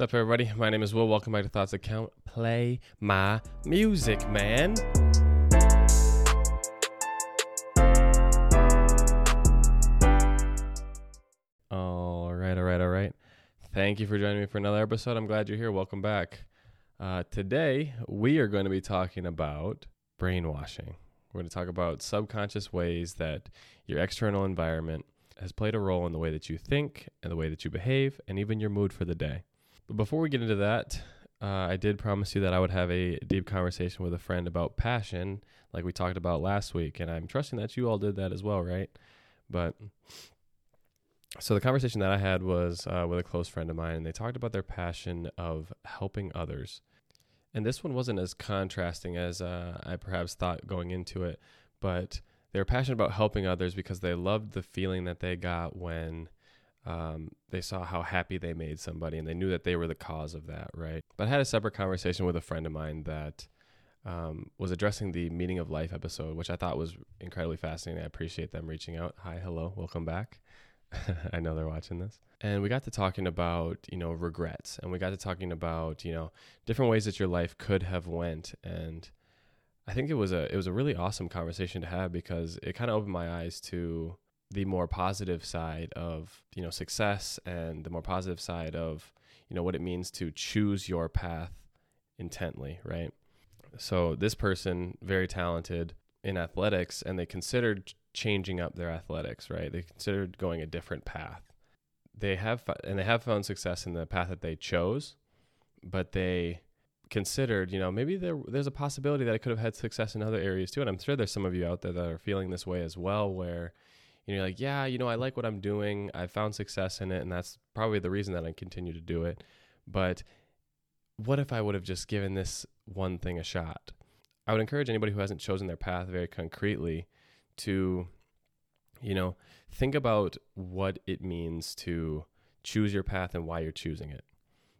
What's up, everybody? My name is Will. Welcome back to Thoughts That Count. Play my music, man. All right, all right, all right. Thank you for joining me for another episode. I'm glad you're here. Welcome back. Uh, today, we are going to be talking about brainwashing. We're going to talk about subconscious ways that your external environment has played a role in the way that you think and the way that you behave and even your mood for the day. But before we get into that, uh, I did promise you that I would have a deep conversation with a friend about passion, like we talked about last week. And I'm trusting that you all did that as well, right? But so the conversation that I had was uh, with a close friend of mine, and they talked about their passion of helping others. And this one wasn't as contrasting as uh, I perhaps thought going into it, but they were passionate about helping others because they loved the feeling that they got when um, they saw how happy they made somebody and they knew that they were the cause of that, right? But I had a separate conversation with a friend of mine that um, was addressing the meaning of life episode, which I thought was incredibly fascinating. I appreciate them reaching out. Hi, hello, welcome back. I know they're watching this. And we got to talking about, you know, regrets and we got to talking about, you know, different ways that your life could have went and I think it was a it was a really awesome conversation to have because it kind of opened my eyes to the more positive side of, you know, success and the more positive side of, you know, what it means to choose your path intently, right? So this person very talented in athletics and they considered changing up their athletics, right? They considered going a different path. They have and they have found success in the path that they chose, but they considered, you know, maybe there there's a possibility that I could have had success in other areas too. And I'm sure there's some of you out there that are feeling this way as well, where you know, you're like, yeah, you know, I like what I'm doing. I found success in it, and that's probably the reason that I continue to do it. But what if I would have just given this one thing a shot? I would encourage anybody who hasn't chosen their path very concretely to, you know, think about what it means to choose your path and why you're choosing it.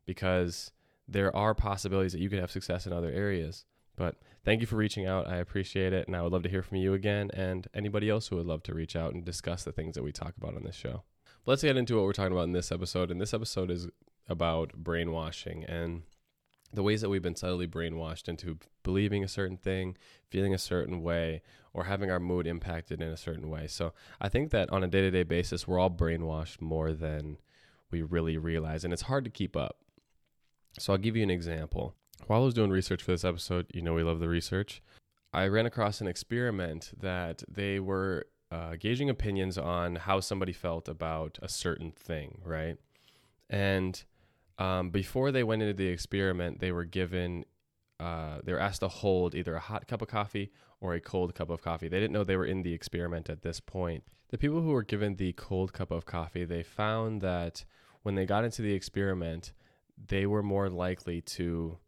Because there are possibilities that you could have success in other areas. But thank you for reaching out. I appreciate it. And I would love to hear from you again and anybody else who would love to reach out and discuss the things that we talk about on this show. Let's get into what we're talking about in this episode. And this episode is about brainwashing and the ways that we've been subtly brainwashed into believing a certain thing, feeling a certain way, or having our mood impacted in a certain way. So I think that on a day to day basis, we're all brainwashed more than we really realize. And it's hard to keep up. So I'll give you an example. While I was doing research for this episode, you know we love the research, I ran across an experiment that they were uh, gauging opinions on how somebody felt about a certain thing, right? And um, before they went into the experiment, they were given, uh, they were asked to hold either a hot cup of coffee or a cold cup of coffee. They didn't know they were in the experiment at this point. The people who were given the cold cup of coffee, they found that when they got into the experiment, they were more likely to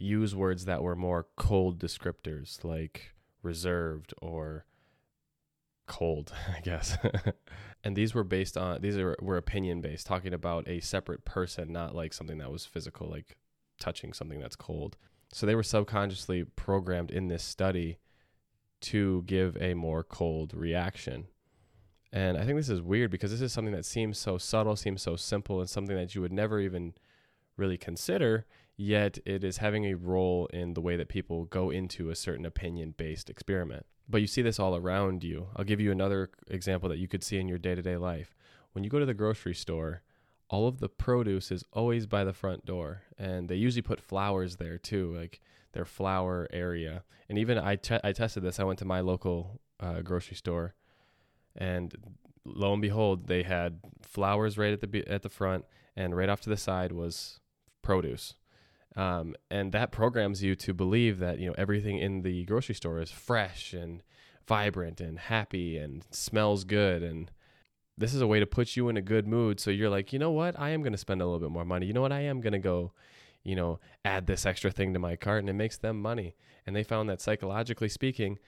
use words that were more cold descriptors like reserved or cold, I guess. and these were based on these are were opinion based, talking about a separate person, not like something that was physical, like touching something that's cold. So they were subconsciously programmed in this study to give a more cold reaction. And I think this is weird because this is something that seems so subtle, seems so simple, and something that you would never even really consider, yet it is having a role in the way that people go into a certain opinion based experiment. But you see this all around you. I'll give you another example that you could see in your day to day life. When you go to the grocery store, all of the produce is always by the front door, and they usually put flowers there too, like their flower area. And even I, I tested this. I went to my local uh, grocery store, and lo and behold, they had flowers right at the at the front, and right off to the side was produce. Um, and that programs you to believe that you know everything in the grocery store is fresh and vibrant and happy and smells good. And this is a way to put you in a good mood. So you're like you know what? I am going to spend a little bit more money. You know what? I am going to go you know add this extra thing to my cart and it makes them money. And they found that psychologically speaking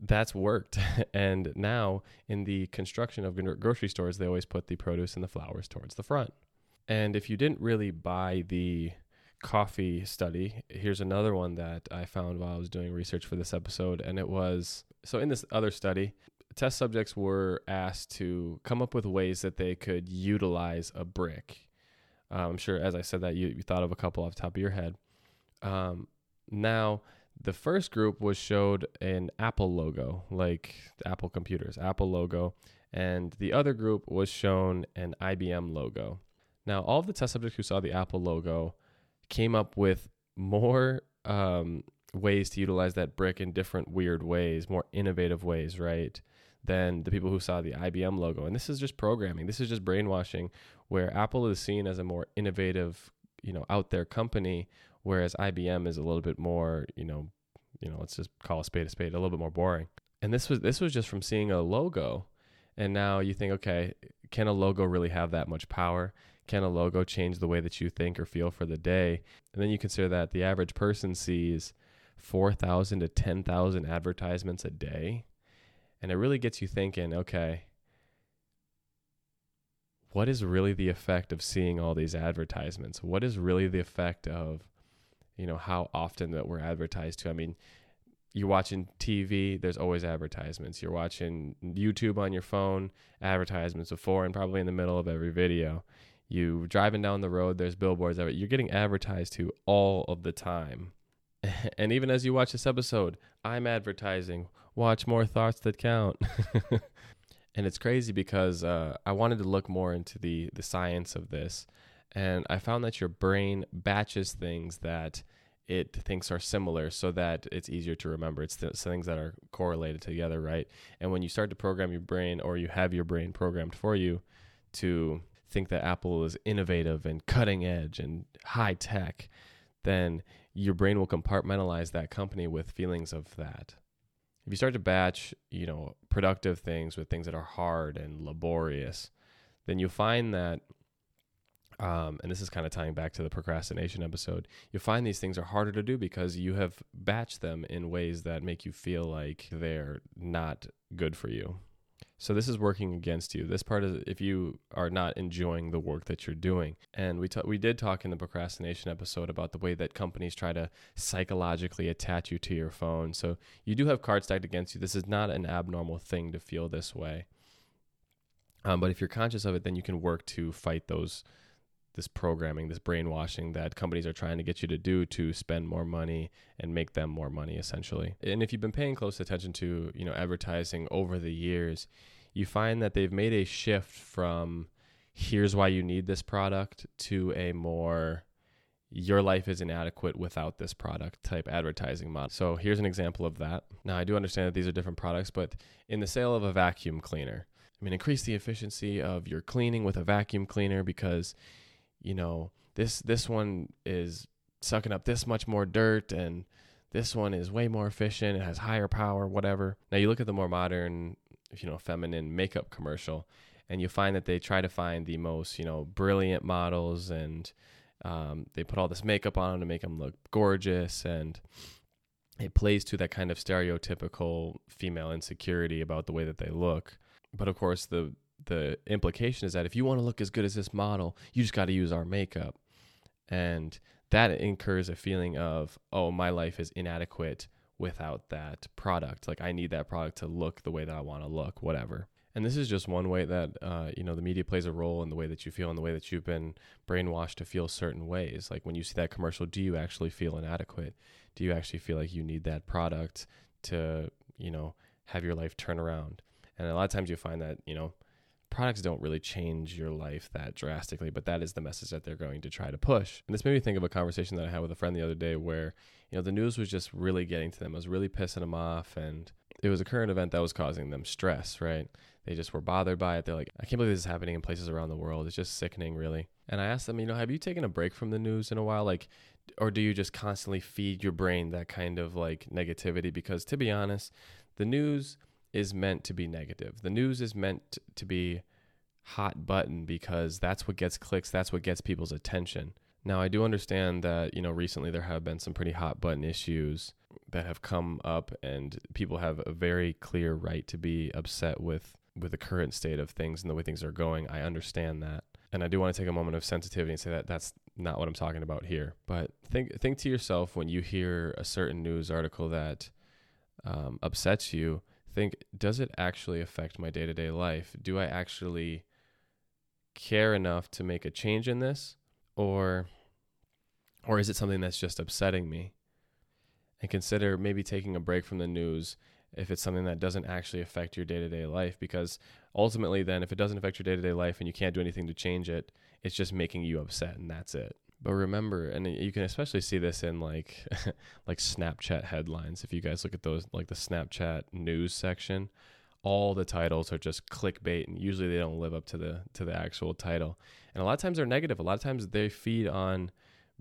that's worked. And now in the construction of grocery stores they always put the produce and the flowers towards the front. And if you didn't really buy the coffee study, here's another one that I found while I was doing research for this episode. And it was so in this other study, test subjects were asked to come up with ways that they could utilize a brick. Uh, I'm sure, as I said that, you, you thought of a couple off the top of your head. Um, now, the first group was showed an Apple logo, like Apple computers, Apple logo, and the other group was shown an IBM logo. Now, all of the test subjects who saw the Apple logo came up with more um, ways to utilize that brick in different weird ways, more innovative ways, right? Than the people who saw the IBM logo. And this is just programming. This is just brainwashing where Apple is seen as a more innovative, you know, out there company, whereas IBM is a little bit more, you know, you know, let's just call a spade a spade, a little bit more boring. And this was this was just from seeing a logo. And now you think, okay, can a logo really have that much power? Can a logo change the way that you think or feel for the day? And then you consider that the average person sees 4,000 to 10,000 advertisements a day. And it really gets you thinking, okay, what is really the effect of seeing all these advertisements? What is really the effect of, you know, how often that we're advertised to? I mean, you're watching TV, there's always advertisements. You're watching YouTube on your phone, advertisements before and probably in the middle of every video. You driving down the road, there's billboards. You're getting advertised to all of the time. And even as you watch this episode, I'm advertising. Watch more thoughts that count. and it's crazy because uh, I wanted to look more into the the science of this, and I found that your brain batches things that it thinks are similar so that it's easier to remember. It's th- things that are correlated together, right? And when you start to program your brain, or you have your brain programmed for you to think that Apple is innovative and cutting edge and high tech, then your brain will compartmentalize that company with feelings of that. If you start to batch, you know, productive things with things that are hard and laborious, then you find that um, and this is kind of tying back to the procrastination episode, you find these things are harder to do because you have batched them in ways that make you feel like they're not good for you. So this is working against you. This part is if you are not enjoying the work that you're doing. And we we did talk in the procrastination episode about the way that companies try to psychologically attach you to your phone. So you do have cards stacked against you. This is not an abnormal thing to feel this way. Um, but if you're conscious of it, then you can work to fight those this programming, this brainwashing that companies are trying to get you to do to spend more money and make them more money essentially. And if you've been paying close attention to, you know, advertising over the years, you find that they've made a shift from here's why you need this product to a more your life is inadequate without this product type advertising model. So here's an example of that. Now I do understand that these are different products, but in the sale of a vacuum cleaner, I mean increase the efficiency of your cleaning with a vacuum cleaner because you know, this this one is sucking up this much more dirt and this one is way more efficient, it has higher power, whatever. Now you look at the more modern, you know, feminine makeup commercial and you find that they try to find the most, you know, brilliant models and um, they put all this makeup on them to make them look gorgeous and it plays to that kind of stereotypical female insecurity about the way that they look. But of course, the the implication is that if you want to look as good as this model, you just got to use our makeup. And that incurs a feeling of, oh, my life is inadequate without that product. Like I need that product to look the way that I want to look, whatever. And this is just one way that uh, you know the media plays a role in the way that you feel and the way that you've been brainwashed to feel certain ways. Like when you see that commercial, do you actually feel inadequate? Do you actually feel like you need that product to you know have your life turn around? And a lot of times you find that you know products don't really change your life that drastically, but that is the message that they're going to try to push. And this made me think of a conversation that I had with a friend the other day where, you know, the news was just really getting to them, it was really pissing them off. And it was a current event that was causing them stress, right? They just were bothered by it. They're like, I can't believe this is happening in places around the world. It's just sickening, really. And I asked them, you know, have you taken a break from the news in a while? Like, or do you just constantly feed your brain that kind of like negativity? Because to be honest, the news is meant to be negative. The news is meant to be hot button because that's what gets clicks, that's what gets people's attention. Now, I do understand that, you know, recently there have been some pretty hot button issues that have come up and people have a very clear right to be upset with with the current state of things and the way things are going. I understand that. And I do want to take a moment of sensitivity and say that that's not what I'm talking about here. But think think to yourself when you hear a certain news article that um, upsets you, think, does it actually affect my day to day life? Do I actually care enough to make a change in this? or or is it something that's just upsetting me? And consider maybe taking a break from the news if it's something that doesn't actually affect your day-to-day life because ultimately then if it doesn't affect your day-to-day life and you can't do anything to change it, it's just making you upset and that's it. But remember, and you can especially see this in like like Snapchat headlines. If you guys look at those like the Snapchat news section, all the titles are just clickbait and usually they don't live up to the to the actual title. And a lot of times they're negative. A lot of times they feed on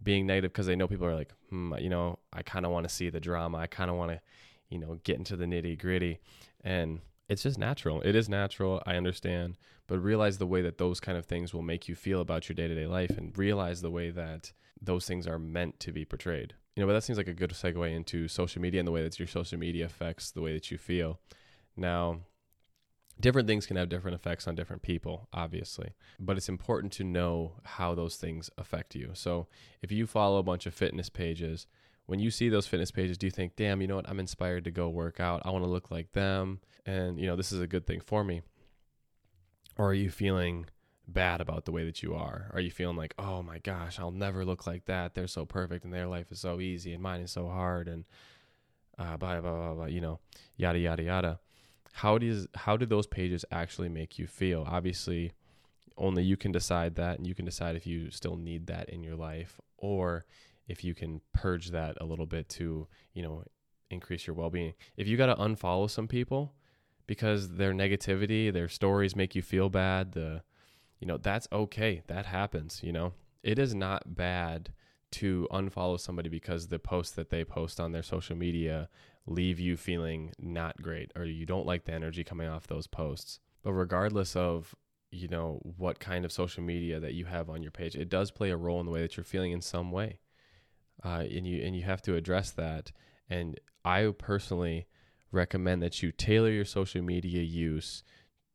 being negative because they know people are like, hmm, you know, I kind of want to see the drama. I kind of want to, you know, get into the nitty gritty. And it's just natural. It is natural. I understand. But realize the way that those kind of things will make you feel about your day to day life and realize the way that those things are meant to be portrayed. You know, but that seems like a good segue into social media and the way that your social media affects the way that you feel. Now, different things can have different effects on different people, obviously, but it's important to know how those things affect you. So, if you follow a bunch of fitness pages, when you see those fitness pages, do you think, damn, you know what? I'm inspired to go work out. I want to look like them. And, you know, this is a good thing for me. Or are you feeling bad about the way that you are? Are you feeling like, oh my gosh, I'll never look like that. They're so perfect and their life is so easy and mine is so hard and uh, blah, blah, blah, blah, you know, yada, yada, yada how does how do those pages actually make you feel? Obviously, only you can decide that, and you can decide if you still need that in your life, or if you can purge that a little bit to you know increase your well-being. If you got to unfollow some people because their negativity, their stories make you feel bad, the you know that's okay. That happens. You know, it is not bad to unfollow somebody because the posts that they post on their social media leave you feeling not great or you don't like the energy coming off those posts. But regardless of you know what kind of social media that you have on your page, it does play a role in the way that you're feeling in some way, uh, and you and you have to address that. And I personally recommend that you tailor your social media use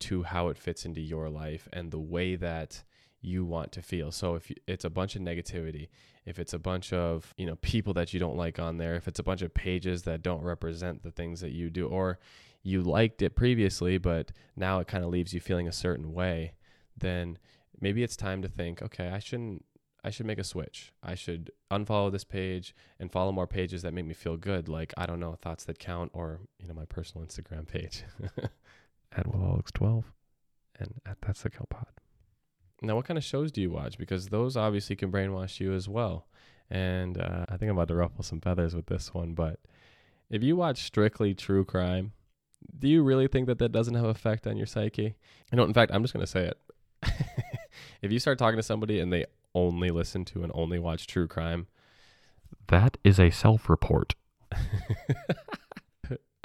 to how it fits into your life and the way that you want to feel. So if it's a bunch of negativity, if it's a bunch of, you know, people that you don't like on there, if it's a bunch of pages that don't represent the things that you do or you liked it previously but now it kind of leaves you feeling a certain way, then maybe it's time to think, okay, I shouldn't I should make a switch. I should unfollow this page and follow more pages that make me feel good, like I don't know, thoughts that count, or you know, my personal Instagram page at WillAlex12 and at Thoughts That Count Pod. Now, what kind of shows do you watch? Because those obviously can brainwash you as well. And uh, I think I'm about to ruffle some feathers with this one, but if you watch strictly true crime, do you really think that that doesn't have effect on your psyche? You know, in fact, I'm just going to say it. if you start talking to somebody and they only listen to and only watch true crime, that is a self-report.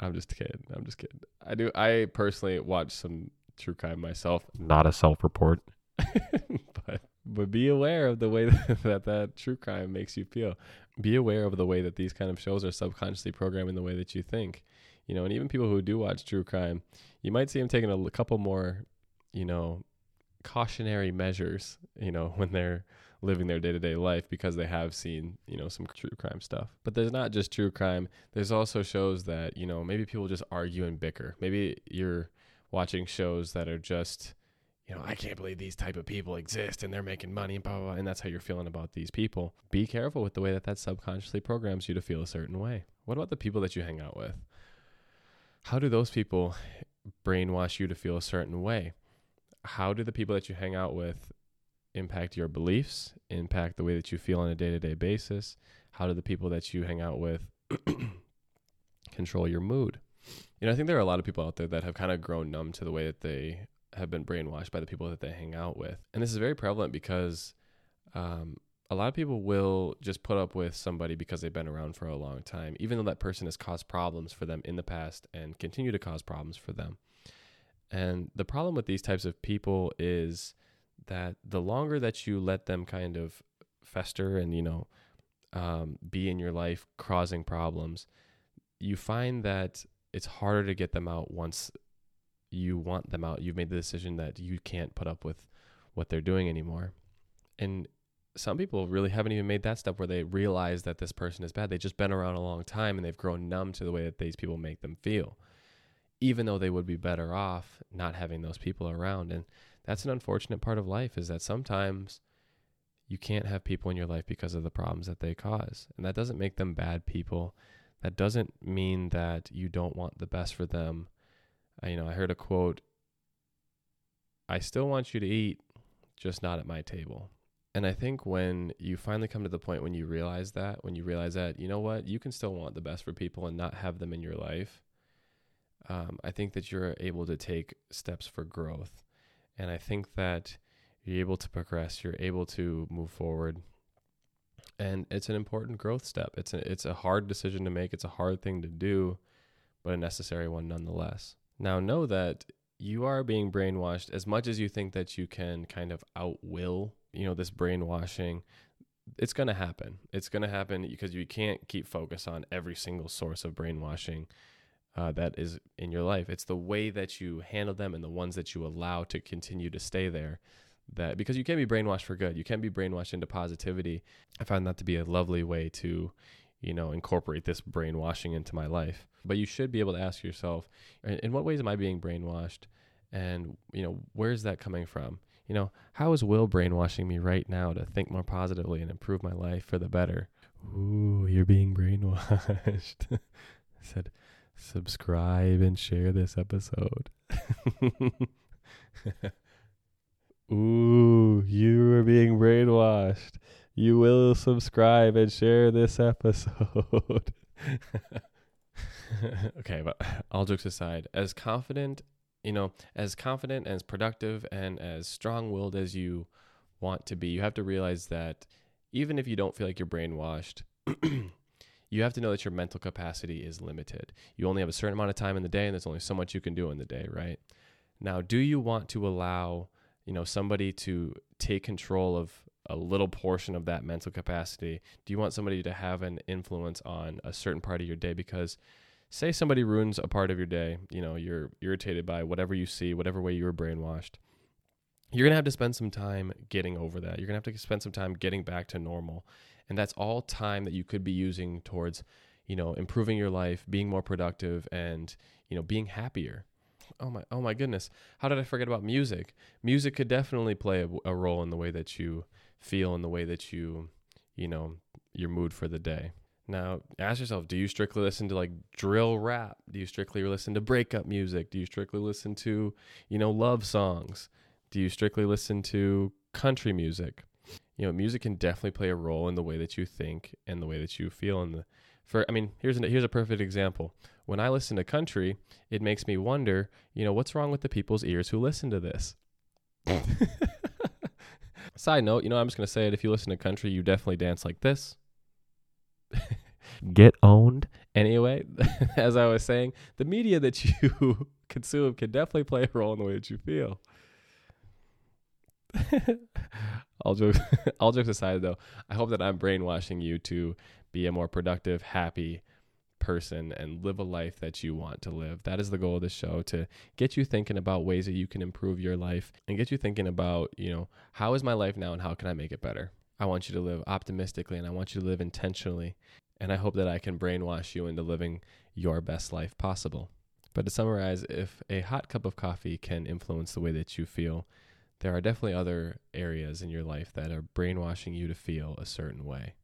I'm just kidding. I'm just kidding. I do. I personally watch some true crime myself. Not a self-report. but but be aware of the way that, that that true crime makes you feel. Be aware of the way that these kind of shows are subconsciously programming the way that you think. You know, and even people who do watch true crime, you might see them taking a couple more, you know, cautionary measures, you know, when they're living their day-to-day life because they have seen, you know, some true crime stuff. But there's not just true crime. There's also shows that, you know, maybe people just argue and bicker. Maybe you're watching shows that are just you know, I can't believe these type of people exist and they're making money and blah, blah, blah, and that's how you're feeling about these people. Be careful with the way that that subconsciously programs you to feel a certain way. What about the people that you hang out with? How do those people brainwash you to feel a certain way? How do the people that you hang out with impact your beliefs, impact the way that you feel on a day to day basis? How do the people that you hang out with control your mood? You know, I think there are a lot of people out there that have kind of grown numb to the way that they have been brainwashed by the people that they hang out with. And this is very prevalent because um, a lot of people will just put up with somebody because they've been around for a long time, even though that person has caused problems for them in the past and continue to cause problems for them. And the problem with these types of people is that the longer that you let them kind of fester and, you know, um, be in your life causing problems, you find that it's harder to get them out once you want them out. You've made the decision that you can't put up with what they're doing anymore. And some people really haven't even made that step where they realize that this person is bad. They've just been around a long time and they've grown numb to the way that these people make them feel, even though they would be better off not having those people around. And that's an unfortunate part of life is that sometimes you can't have people in your life because of the problems that they cause. And that doesn't make them bad people. That doesn't mean that you don't want the best for them. I, you know, I heard a quote I still want you to eat, just not at my table. And I think when you finally come to the point when you realize that, when you realize that, you know what, you can still want the best for people and not have them in your life, um, I think that you're able to take steps for growth. And I think that you're able to progress, you're able to move forward. And it's an important growth step. It's a, it's a hard decision to make, it's a hard thing to do, but a necessary one nonetheless. Now, know that you are being brainwashed as much as you think that you can kind of outwill, you know, this brainwashing. It's going to happen. It's going to happen because you can't keep focus on every single source of brainwashing uh, that is in your life. It's the way that you handle them and the ones that you allow to continue to stay there. That because you can't be brainwashed for good, you can't be brainwashed into positivity. I find that to be a lovely way to, you know, incorporate this brainwashing into my life. But you should be able to ask yourself, in what ways am I being brainwashed? And, you know, where's that coming from? You know, how is Will brainwashing me right now to think more positively and improve my life for the better? Ooh, you're being brainwashed. I said, subscribe and share this episode. Ooh, you are being brainwashed. You will subscribe and share this episode. okay, but all jokes aside, as confident, you know, as confident, as productive, and as strong willed as you want to be, you have to realize that even if you don't feel like you're brainwashed, you have to know that your mental capacity is limited. You only have a certain amount of time in the day, and there's only so much you can do in the day, right? Now, do you want to allow, you know, somebody to take control of a little portion of that mental capacity? Do you want somebody to have an influence on a certain part of your day? Because say somebody ruins a part of your day, you know, you're irritated by whatever you see, whatever way you were brainwashed. You're going to have to spend some time getting over that. You're going to have to spend some time getting back to normal. And that's all time that you could be using towards, you know, improving your life, being more productive and, you know, being happier. Oh my oh my goodness. How did I forget about music? Music could definitely play a, a role in the way that you feel in the way that you, you know, your mood for the day. Now, ask yourself, do you strictly listen to like drill rap? Do you strictly listen to breakup music? Do you strictly listen to, you know, love songs? Do you strictly listen to country music? You know, music can definitely play a role in the way that you think and the way that you feel and the for I mean, here's an, here's a perfect example. When I listen to country, it makes me wonder, you know, what's wrong with the people's ears who listen to this? Side note, you know, I'm just to say it if you listen to country, you definitely dance like this. Get owned. Anyway, as I was saying, the media that you consume can definitely play a role in the way that you feel. all jokes, all jokes aside, though, I hope that I'm brainwashing you to be a more productive, happy person and live a life that you want to live. That is the goal of the show to get you thinking about ways that you can improve your life and get you thinking about, you know, how is my life now and how can I make it better? I want you to live optimistically and I want you to live intentionally. And I hope that I can brainwash you into living your best life possible. But to summarize, if a hot cup of coffee can influence the way that you feel, there are definitely other areas in your life that are brainwashing you to feel a certain way.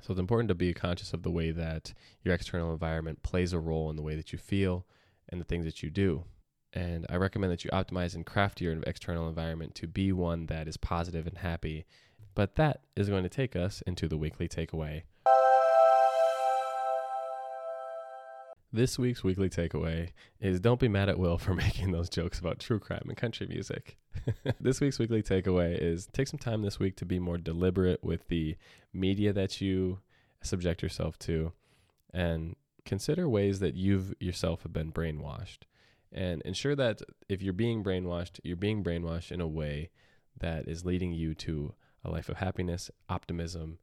So it's important to be conscious of the way that your external environment plays a role in the way that you feel and the things that you do. And I recommend that you optimize and craft your external environment to be one that is positive and happy but that is going to take us into the weekly takeaway. This week's weekly takeaway is don't be mad at Will for making those jokes about true crime and country music. this week's weekly takeaway is take some time this week to be more deliberate with the media that you subject yourself to and consider ways that you've yourself have been brainwashed and ensure that if you're being brainwashed, you're being brainwashed in a way that is leading you to a life of happiness, optimism,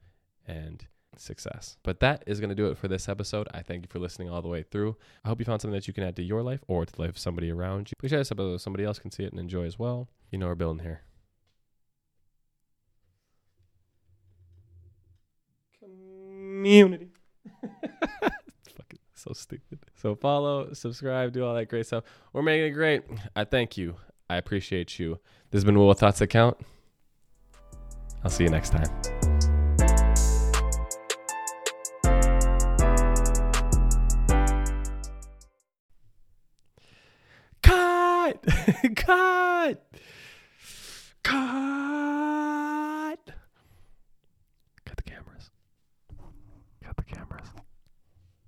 and success. But that is going to do it for this episode. I thank you for listening all the way through. I hope you found something that you can add to your life or to the life of somebody around you. Please share this episode so somebody else can see it and enjoy as well. You know we're building here. Community. fucking so stupid. So follow, subscribe, do all that great stuff. We're making it great. I thank you. I appreciate you. This has been Will Thoughts That Count. I'll see you next time. Cut! Cut!